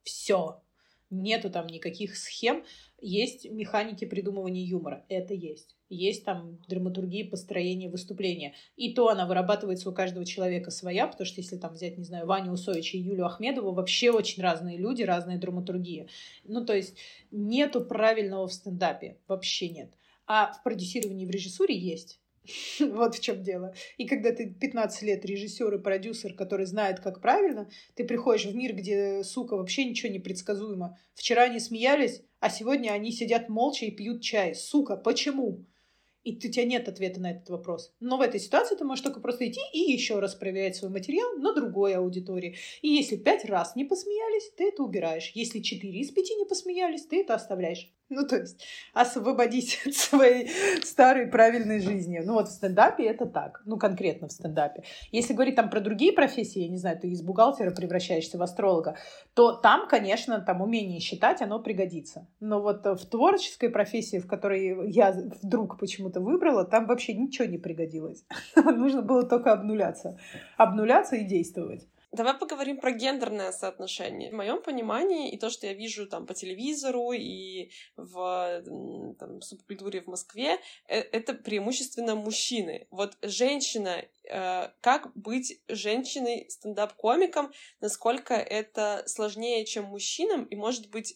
Все. Нету там никаких схем. Есть механики придумывания юмора. Это есть есть там драматургия построения выступления. И то она вырабатывается у каждого человека своя, потому что если там взять, не знаю, Ваню Усовича и Юлю Ахмедову, вообще очень разные люди, разная драматургия. Ну, то есть нету правильного в стендапе, вообще нет. А в продюсировании в режиссуре есть. *laughs* Вот в чем дело. И когда ты 15 лет режиссер и продюсер, который знает, как правильно, ты приходишь в мир, где, сука, вообще ничего не предсказуемо. Вчера они смеялись, а сегодня они сидят молча и пьют чай. Сука, почему? и у тебя нет ответа на этот вопрос. Но в этой ситуации ты можешь только просто идти и еще раз проверять свой материал на другой аудитории. И если пять раз не посмеялись, ты это убираешь. Если четыре из пяти не посмеялись, ты это оставляешь. Ну, то есть освободить от своей старой правильной жизни. Ну, вот в стендапе это так. Ну, конкретно в стендапе. Если говорить там про другие профессии, я не знаю, ты из бухгалтера превращаешься в астролога, то там, конечно, там умение считать, оно пригодится. Но вот в творческой профессии, в которой я вдруг почему-то выбрала, там вообще ничего не пригодилось. *laughs* Нужно было только обнуляться. Обнуляться и действовать. Давай поговорим про гендерное соотношение. В моем понимании, и то, что я вижу там по телевизору и в там, субкультуре в Москве, э, это преимущественно мужчины. Вот женщина, э, как быть женщиной стендап-комиком, насколько это сложнее, чем мужчинам, и, может быть,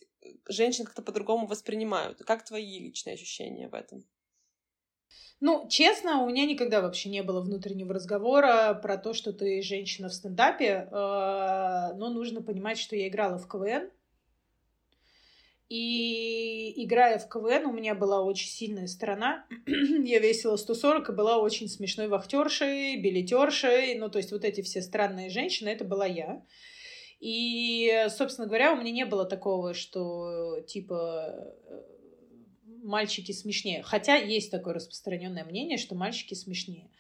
женщин как-то по-другому воспринимают. Как твои личные ощущения в этом? Ну, честно, у меня никогда вообще не было внутреннего разговора про то, что ты женщина в стендапе. Э, но нужно понимать, что я играла в КВН. И играя в КВН, у меня была очень сильная сторона. *clears throat* я весила 140 и была очень смешной вахтершей, билетершей. Ну, то есть вот эти все странные женщины, это была я. И, собственно говоря, у меня не было такого, что типа мальчики смешнее. Хотя есть такое распространенное мнение, что мальчики смешнее.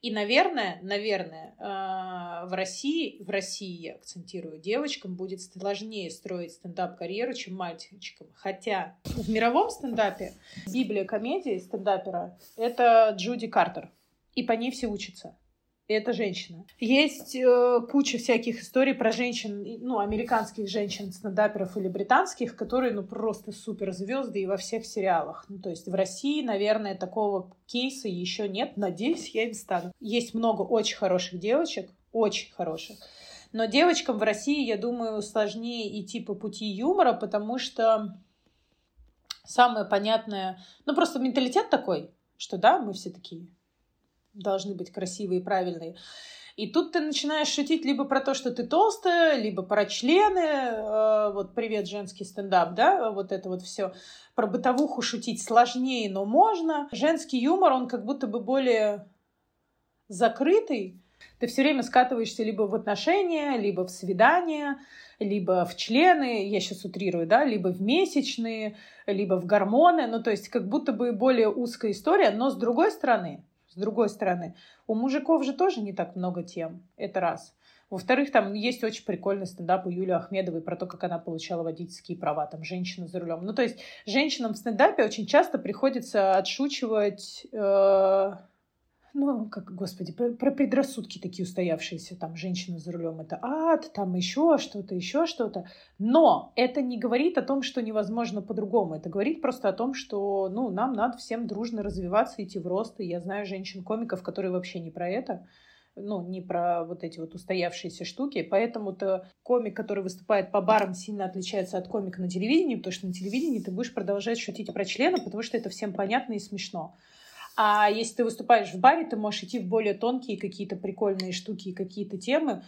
И, наверное, наверное, а, в России, в России, я акцентирую, девочкам будет сложнее строить стендап-карьеру, чем мальчикам. Хотя в мировом стендапе Библия комедии стендапера — это Джуди Картер. И по ней все учатся это женщина. Есть э, куча всяких историй про женщин, ну, американских женщин, стендаперов или британских, которые, ну, просто суперзвезды и во всех сериалах. Ну, то есть в России, наверное, такого кейса еще нет. Надеюсь, я им стану. Есть много очень хороших девочек, очень хороших. Но девочкам в России, я думаю, сложнее идти по пути юмора, потому что самое понятное... Ну, просто менталитет такой, что да, мы все такие должны быть красивые и правильные. И тут ты начинаешь шутить либо про то, что ты толстая, либо про члены, э, вот привет, женский стендап, да, вот это вот все. Про бытовуху шутить сложнее, но можно. Женский юмор, он как будто бы более закрытый. Ты все время скатываешься либо в отношения, либо в свидания, либо в члены, я сейчас утрирую, да, либо в месячные, либо в гормоны. Ну, то есть как будто бы более узкая история, но с другой стороны, другой стороны, у мужиков же тоже не так много тем. Это раз. Во-вторых, там есть очень прикольный стендап у Юлии Ахмедовой про то, как она получала водительские права, там, женщина за рулем. Ну, то есть, женщинам в стендапе очень часто приходится отшучивать э, ну, как, господи, про, про предрассудки такие устоявшиеся, там, женщина за рулем это ад, там еще что-то, еще что-то. Но это не говорит о том, что невозможно по-другому. Это говорит просто о том, что, ну, нам надо всем дружно развиваться, идти в рост. И я знаю женщин-комиков, которые вообще не про это, ну, не про вот эти вот устоявшиеся штуки. Поэтому-то комик, который выступает по барам, сильно отличается от комика на телевидении, потому что на телевидении ты будешь продолжать шутить про члены, потому что это всем понятно и смешно. А если ты выступаешь в баре, ты можешь идти в более тонкие какие-то прикольные штуки и какие-то темы.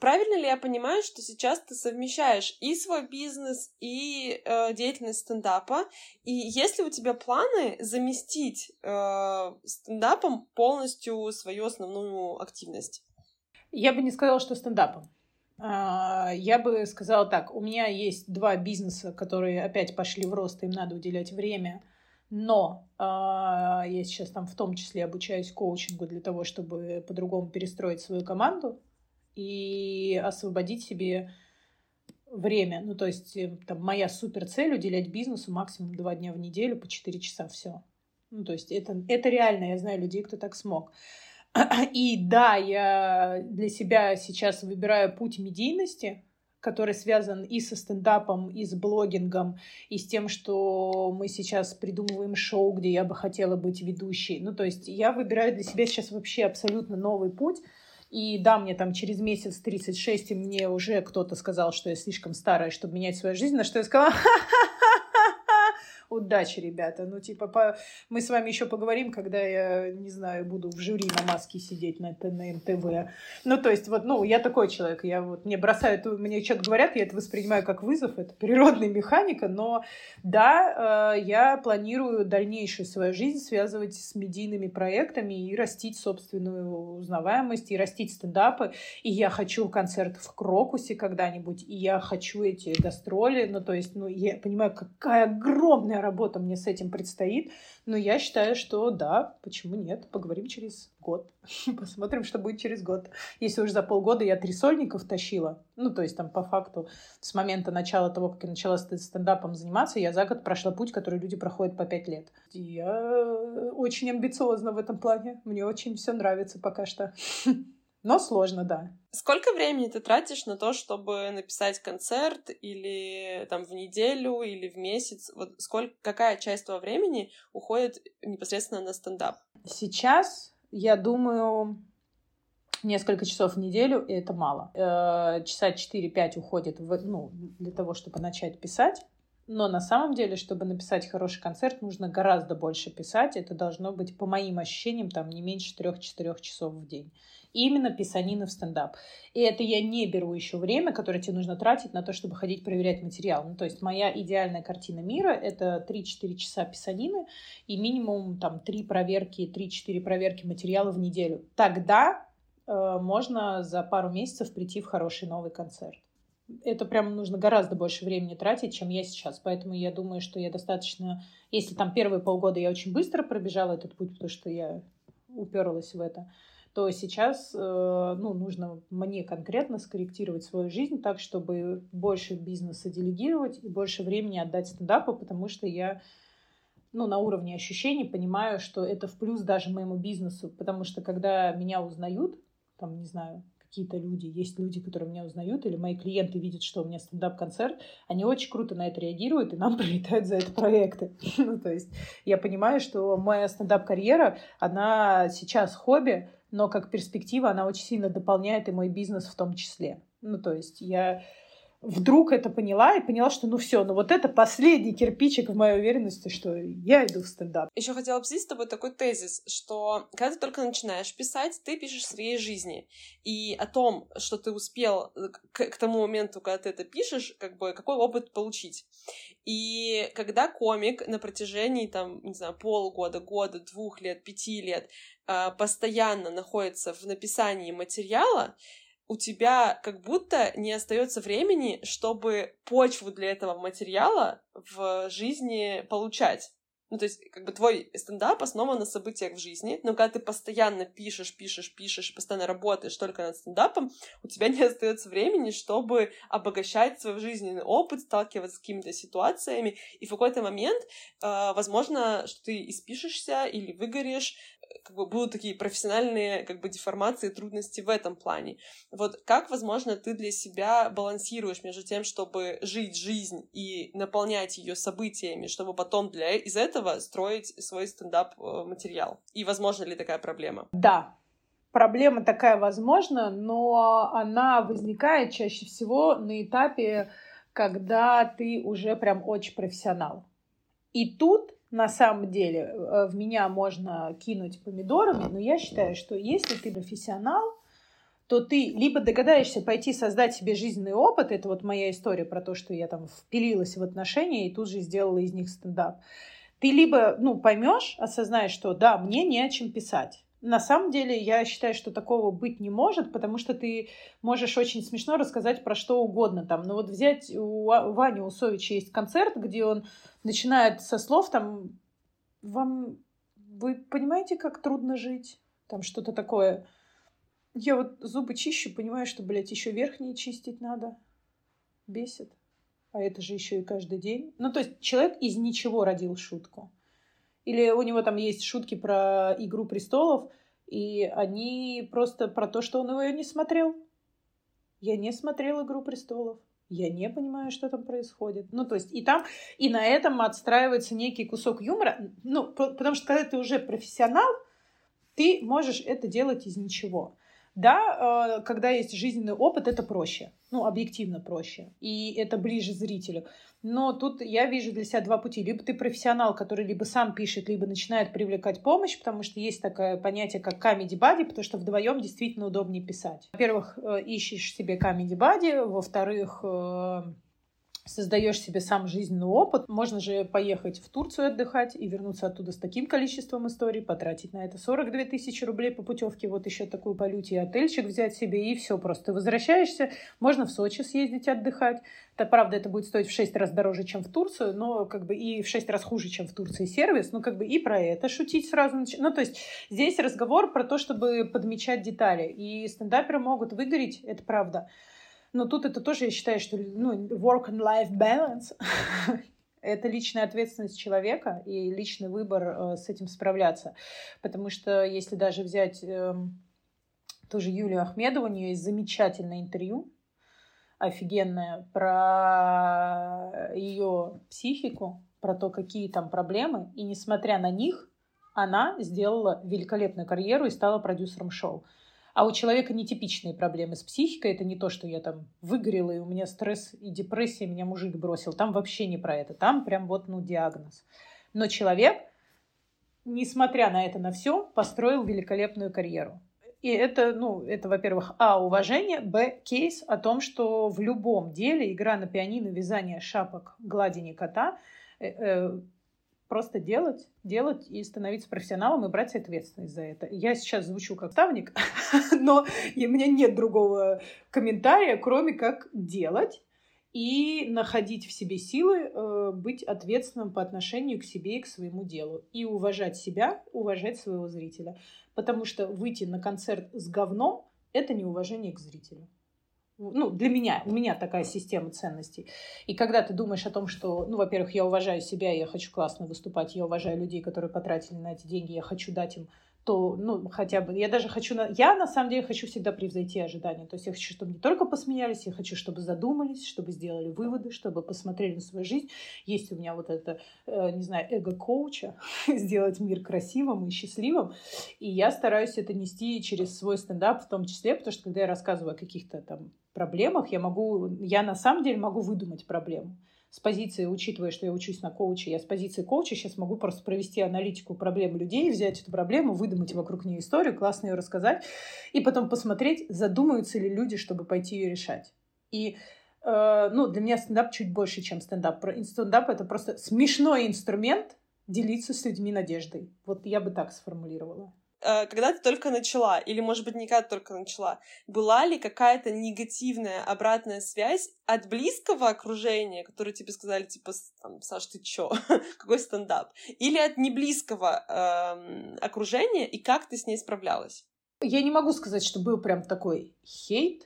Правильно ли я понимаю, что сейчас ты совмещаешь и свой бизнес, и э, деятельность стендапа? И есть ли у тебя планы заместить э, стендапом полностью свою основную активность? Я бы не сказала, что стендапом. А, я бы сказала так, у меня есть два бизнеса, которые опять пошли в рост, им надо уделять время – но э, я сейчас там в том числе обучаюсь коучингу для того, чтобы по-другому перестроить свою команду и освободить себе время. Ну, то есть э, там, моя супер цель уделять бизнесу максимум два дня в неделю по 4 часа все. Ну, то есть это, это реально, я знаю людей, кто так смог. *clears throat* И да, я для себя сейчас выбираю путь медийности, который связан и со стендапом, и с блогингом, и с тем, что мы сейчас придумываем шоу, где я бы хотела быть ведущей. Ну, то есть я выбираю для себя сейчас вообще абсолютно новый путь. И да, мне там через месяц 36, и мне уже кто-то сказал, что я слишком старая, чтобы менять свою жизнь, на что я сказала, *laughs* удачи, ребята. Ну, типа, по... мы с вами еще поговорим, когда я, не знаю, буду в жюри на маске сидеть на, на НТВ. Ну, то есть, вот, ну, я такой человек, я вот, мне бросают, мне что-то говорят, я это воспринимаю как вызов, это природная механика, но да, э, я планирую дальнейшую свою жизнь связывать с медийными проектами и растить собственную узнаваемость, и растить стендапы, и я хочу концерт в Крокусе когда-нибудь, и я хочу эти гастроли, ну, то есть, ну, я понимаю, какая огромная огромная работа мне с этим предстоит, но я считаю, что да, почему нет, поговорим через год, *laughs* посмотрим, что будет через год. Если уже за полгода я три сольников тащила, ну, то есть там по факту с момента начала того, как я начала стендапом заниматься, я за год прошла путь, который люди проходят по пять лет. И я очень амбициозна в этом плане, мне очень все нравится пока что. *laughs* Но сложно, да. Сколько времени ты тратишь на то, чтобы написать концерт или там в неделю или в месяц? Вот сколько, какая часть твоего времени уходит непосредственно на стендап? Сейчас, я думаю, несколько часов в неделю, и это мало. Э, часа 4-5 уходит в, ну, для того, чтобы начать писать. Но на самом деле, чтобы написать хороший концерт, нужно гораздо больше писать. Это должно быть, по моим ощущениям, там не меньше 3-4 часов в день. Именно писанина в стендап. И это я не беру еще время, которое тебе нужно тратить на то, чтобы ходить проверять материал. Ну, то есть моя идеальная картина мира — это 3-4 часа писанины и минимум там 3 проверки, 3-4 проверки материала в неделю. Тогда э, можно за пару месяцев прийти в хороший новый концерт это прям нужно гораздо больше времени тратить, чем я сейчас. Поэтому я думаю, что я достаточно... Если там первые полгода я очень быстро пробежала этот путь, потому что я уперлась в это, то сейчас э, ну, нужно мне конкретно скорректировать свою жизнь так, чтобы больше бизнеса делегировать и больше времени отдать стендапу, потому что я ну, на уровне ощущений понимаю, что это в плюс даже моему бизнесу, потому что когда меня узнают, там, не знаю, какие-то люди, есть люди, которые меня узнают, или мои клиенты видят, что у меня стендап-концерт, они очень круто на это реагируют, и нам *laughs* прилетают за это проекты. *laughs* ну, то есть я понимаю, что моя стендап-карьера, она сейчас хобби, но как перспектива она очень сильно дополняет и мой бизнес в том числе. Ну, то есть я вдруг это поняла и поняла, что ну все, ну вот это последний кирпичик в моей уверенности, что я иду в стендап. Еще хотела обсудить с тобой такой тезис, что когда ты только начинаешь писать, ты пишешь своей жизни. И о том, что ты успел к, к тому моменту, когда ты это пишешь, как бы какой опыт получить. И когда комик на протяжении, там, не знаю, полгода, года, двух лет, пяти лет э, постоянно находится в написании материала, у тебя как будто не остается времени, чтобы почву для этого материала в жизни получать. Ну, то есть, как бы твой стендап основан на событиях в жизни, но когда ты постоянно пишешь, пишешь, пишешь, постоянно работаешь только над стендапом, у тебя не остается времени, чтобы обогащать свой жизненный опыт, сталкиваться с какими-то ситуациями, и в какой-то момент, э, возможно, что ты испишешься или выгоришь, как бы будут такие профессиональные как бы деформации, трудности в этом плане. Вот как, возможно, ты для себя балансируешь между тем, чтобы жить жизнь и наполнять ее событиями, чтобы потом для из этого строить свой стендап-материал? Э, и возможно ли такая проблема? Да, проблема такая возможна, но она возникает чаще всего на этапе, когда ты уже прям очень профессионал. И тут на самом деле э, в меня можно кинуть помидорами, но я считаю, что если ты профессионал, то ты либо догадаешься пойти создать себе жизненный опыт, это вот моя история про то, что я там впилилась в отношения и тут же сделала из них стендап. Ты либо, ну, поймешь, осознаешь, что да, мне не о чем писать. На самом деле, я считаю, что такого быть не может, потому что ты можешь очень смешно рассказать про что угодно там. Но вот взять у Вани Усовича есть концерт, где он начинает со слов там «Вам... Вы понимаете, как трудно жить?» Там что-то такое. Я вот зубы чищу, понимаю, что, блядь, еще верхние чистить надо. Бесит. А это же еще и каждый день. Ну, то есть человек из ничего родил шутку. Или у него там есть шутки про «Игру престолов», и они просто про то, что он его не смотрел. Я не смотрел «Игру престолов». Я не понимаю, что там происходит. Ну, то есть и там, и на этом отстраивается некий кусок юмора. Ну, потому что когда ты уже профессионал, ты можешь это делать из ничего. Да, э, когда есть жизненный опыт, это проще. Ну, объективно проще. И это ближе зрителю. Но тут я вижу для себя два пути. Либо ты профессионал, который либо сам пишет, либо начинает привлекать помощь, потому что есть такое понятие, как comedy buddy, потому что вдвоем действительно удобнее писать. Во-первых, э, ищешь себе comedy buddy, во-вторых, э, создаешь себе сам жизненный опыт. Можно же поехать в Турцию отдыхать и вернуться оттуда с таким количеством историй, потратить на это 42 тысячи рублей по путевке, вот еще такую полюте и отельчик взять себе, и все, просто возвращаешься. Можно в Сочи съездить отдыхать. Это, правда, это будет стоить в 6 раз дороже, чем в Турцию, но как бы и в 6 раз хуже, чем в Турции сервис, ну как бы и про это шутить сразу. Ну то есть здесь разговор про то, чтобы подмечать детали. И стендаперы могут выгореть, это правда. Но тут это тоже, я считаю, что ну, work and life balance это личная ответственность человека и личный выбор э, с этим справляться. Потому что если даже взять э, тоже Юлию Ахмедову, у нее есть замечательное интервью, офигенное, про ее психику, про то, какие там проблемы. И несмотря на них, она сделала великолепную карьеру и стала продюсером шоу. А у человека нетипичные проблемы с психикой. Это не то, что я там выгорела, и у меня стресс и депрессия, меня мужик бросил. Там вообще не про это. Там прям вот, ну, диагноз. Но человек, несмотря на это на все, построил великолепную карьеру. И это, ну, это, во-первых, а, уважение, б, кейс о том, что в любом деле игра на пианино, вязание шапок, гладение кота э, э, просто делать, делать и становиться профессионалом и брать ответственность за это. Я сейчас звучу как ставник, *laughs* но у меня нет другого комментария, кроме как делать и находить в себе силы э, быть ответственным по отношению к себе и к своему делу. И уважать себя, уважать своего зрителя. Потому что выйти на концерт с говном — это неуважение к зрителю ну, для меня, у меня такая система ценностей. И когда ты думаешь о том, что, ну, во-первых, я уважаю себя, я хочу классно выступать, я уважаю людей, которые потратили на эти деньги, я хочу дать им то, ну, хотя бы, я даже хочу, на, я на самом деле хочу всегда превзойти ожидания. То есть я хочу, чтобы не только посмеялись, я хочу, чтобы задумались, чтобы сделали выводы, чтобы посмотрели на свою жизнь. Есть у меня вот это, э, не знаю, эго-коуча, *laughs* сделать мир красивым и счастливым. И я стараюсь это нести через свой стендап в том числе, потому что когда я рассказываю о каких-то там проблемах, я могу, я на самом деле могу выдумать проблему с позиции, учитывая, что я учусь на коуче, я с позиции коуча сейчас могу просто провести аналитику проблем людей, взять эту проблему, выдумать вокруг нее историю, классно ее рассказать, и потом посмотреть, задумаются ли люди, чтобы пойти ее решать. И э, ну, для меня стендап чуть больше, чем стендап. Стендап — это просто смешной инструмент делиться с людьми надеждой. Вот я бы так сформулировала. Э, когда ты только начала, или, может быть, не когда ты только начала, была ли какая-то негативная обратная связь от близкого окружения, которые тебе сказали, типа, там, Саш, ты чё? *laughs* Какой стендап? Или от неблизкого эм, окружения, и как ты с ней справлялась? Я не могу сказать, что был прям такой хейт.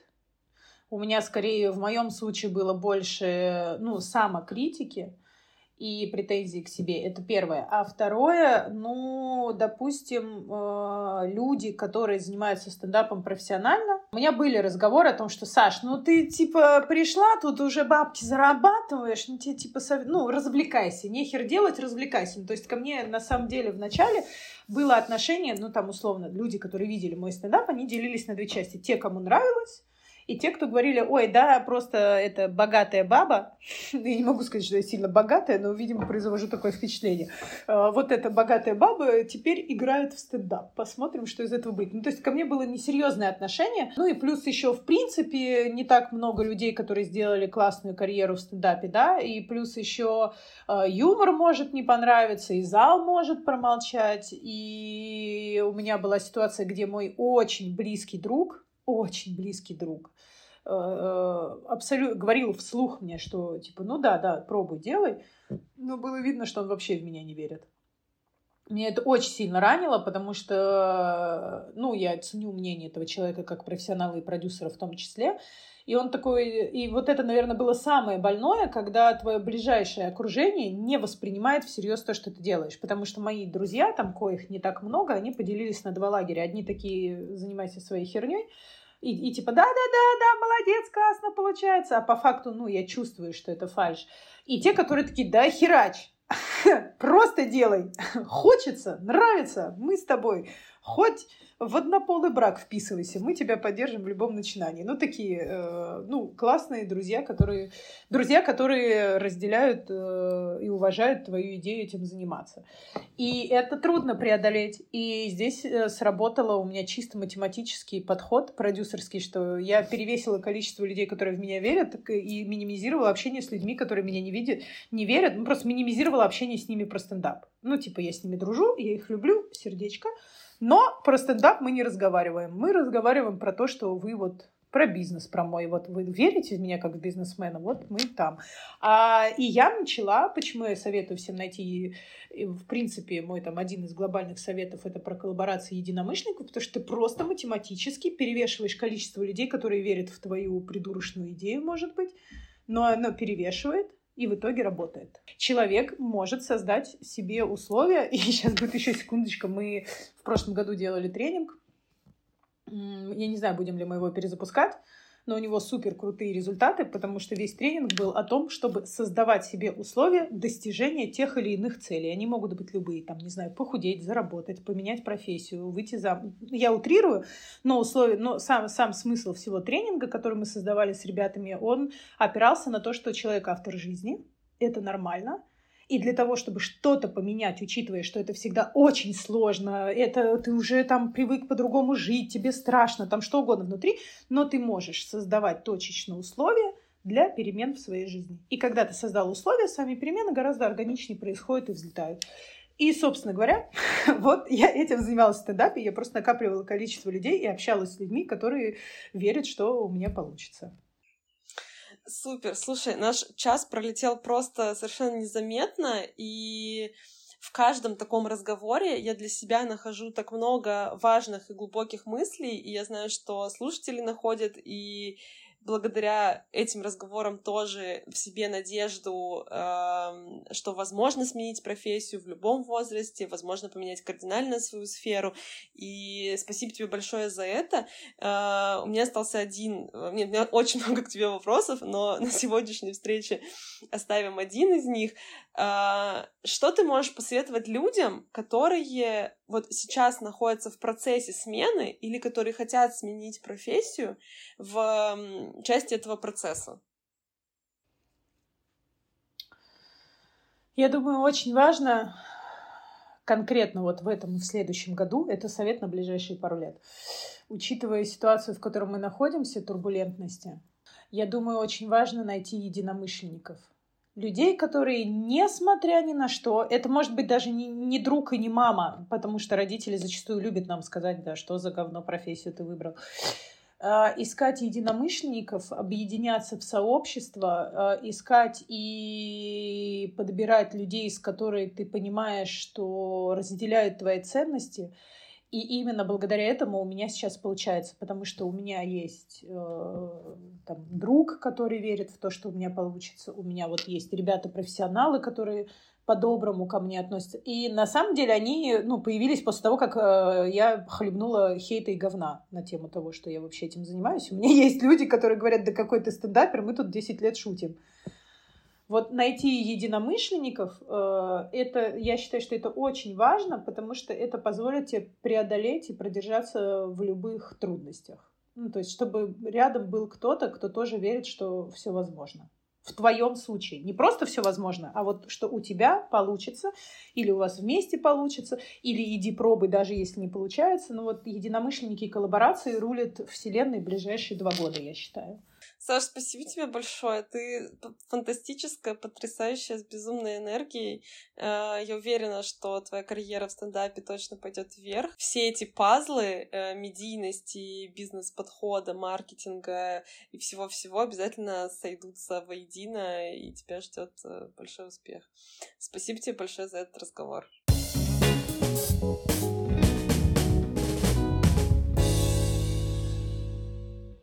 У меня скорее в моем случае было больше, ну, самокритики и претензии к себе. Это первое. А второе, ну, допустим, э, люди, которые занимаются стендапом профессионально, у меня были разговоры о том, что, Саш, ну ты, типа, пришла, тут уже бабки зарабатываешь, ну тебе, типа, сов... ну, развлекайся, нехер делать, развлекайся. Ну, то есть ко мне, на самом деле, в начале было отношение, ну, там, условно, люди, которые видели мой стендап, они делились на две части. Те, кому нравилось, и те, кто говорили, ой, да, просто это богатая баба, *laughs* я не могу сказать, что я сильно богатая, но, видимо, произвожу такое впечатление. А, вот эта богатая баба теперь играет в стендап. Посмотрим, что из этого будет. Ну, то есть ко мне было несерьезное отношение. Ну и плюс еще, в принципе, не так много людей, которые сделали классную карьеру в стендапе, да, и плюс еще а, юмор может не понравиться, и зал может промолчать. И у меня была ситуация, где мой очень близкий друг, очень близкий друг, э, э, абсолютно говорил вслух мне, что типа, ну да, да, пробуй, делай. Но было видно, что он вообще в меня не верит. Меня это очень сильно ранило, потому что, ну, я ценю мнение этого человека как профессионала и продюсера в том числе. И он такой, и вот это, наверное, было самое больное, когда твое ближайшее окружение не воспринимает всерьез то, что ты делаешь. Потому что мои друзья, там коих не так много, они поделились на два лагеря. Одни такие, занимайся своей херней, и, и типа, да-да-да-да, молодец, классно получается. А по факту, ну, я чувствую, что это фальш. И те, которые такие, да херач, *laughs* просто делай. *laughs* Хочется, нравится, мы с тобой. Хоть в однополый брак вписывайся, мы тебя поддержим в любом начинании. Ну, такие, э, ну, классные друзья, которые, друзья, которые разделяют э, и уважают твою идею этим заниматься. И это трудно преодолеть. И здесь э, сработало у меня чисто математический подход продюсерский, что я перевесила количество людей, которые в меня верят, и минимизировала общение с людьми, которые меня не видят, не верят, ну, просто минимизировала общение с ними про стендап. Ну, типа, я с ними дружу, я их люблю, сердечко, но про стендап мы не разговариваем. Мы разговариваем про то, что вы вот про бизнес, про мой. Вот вы верите в меня как в бизнесмена? Вот мы там. А, и я начала, почему я советую всем найти, в принципе, мой там один из глобальных советов это про коллаборации единомышленников, потому что ты просто математически перевешиваешь количество людей, которые верят в твою придурочную идею, может быть, но оно перевешивает, и в итоге работает. Человек может создать себе условия, *laughs* и сейчас будет еще секундочка, мы в прошлом году делали тренинг, я не знаю, будем ли мы его перезапускать, но у него супер крутые результаты, потому что весь тренинг был о том, чтобы создавать себе условия достижения тех или иных целей. Они могут быть любые, там, не знаю, похудеть, заработать, поменять профессию, выйти за... Я утрирую, но условия, но сам, сам смысл всего тренинга, который мы создавали с ребятами, он опирался на то, что человек автор жизни, это нормально, и для того, чтобы что-то поменять, учитывая, что это всегда очень сложно, это ты уже там привык по-другому жить, тебе страшно, там что угодно внутри, но ты можешь создавать точечные условия для перемен в своей жизни. И когда ты создал условия, сами перемены гораздо органичнее происходят и взлетают. И, собственно говоря, *laughs* вот я этим занималась в стендапе, я просто накапливала количество людей и общалась с людьми, которые верят, что у меня получится. Супер. Слушай, наш час пролетел просто совершенно незаметно, и в каждом таком разговоре я для себя нахожу так много важных и глубоких мыслей, и я знаю, что слушатели находят, и благодаря этим разговорам тоже в себе надежду, э, что возможно сменить профессию в любом возрасте, возможно поменять кардинально свою сферу. И спасибо тебе большое за это. Э, у меня остался один... Нет, у меня очень *laughs* много к тебе вопросов, но на сегодняшней встрече оставим один из них. Э, что ты можешь посоветовать людям, которые вот сейчас находятся в процессе смены или которые хотят сменить профессию в части этого процесса? Я думаю, очень важно конкретно вот в этом и в следующем году, это совет на ближайшие пару лет. Учитывая ситуацию, в которой мы находимся, турбулентности, я думаю, очень важно найти единомышленников – людей, которые, несмотря ни на что, это может быть даже не, не друг и не мама, потому что родители зачастую любят нам сказать, да, что за говно профессию ты выбрал. Uh, искать единомышленников, объединяться в сообщество, uh, искать и подбирать людей, с которыми ты понимаешь, что разделяют твои ценности — и именно благодаря этому у меня сейчас получается, потому что у меня есть э, там, друг, который верит в то, что у меня получится. У меня вот есть ребята-профессионалы, которые по-доброму ко мне относятся. И на самом деле они ну, появились после того, как э, я хлебнула хейта и говна на тему того, что я вообще этим занимаюсь. У меня *laughs* есть люди, которые говорят, да какой ты стендапер, мы тут 10 лет шутим. Вот найти единомышленников, э, это, я считаю, что это очень важно, потому что это позволит тебе преодолеть и продержаться в любых трудностях. Ну, то есть, чтобы рядом был кто-то, кто тоже верит, что все возможно. В твоем случае. Не просто все возможно, а вот что у тебя получится, или у вас вместе получится, или иди пробуй, даже если не получается. Ну вот единомышленники и коллаборации рулят вселенной ближайшие два года, я считаю. Саш, спасибо тебе большое. Ты фантастическая, потрясающая, с безумной энергией. Э, я уверена, что твоя карьера в стендапе точно пойдет вверх. Все эти пазлы э, медийности, бизнес-подхода, маркетинга и всего-всего обязательно сойдутся воедино, и тебя ждет э, большой успех. Спасибо тебе большое за этот разговор.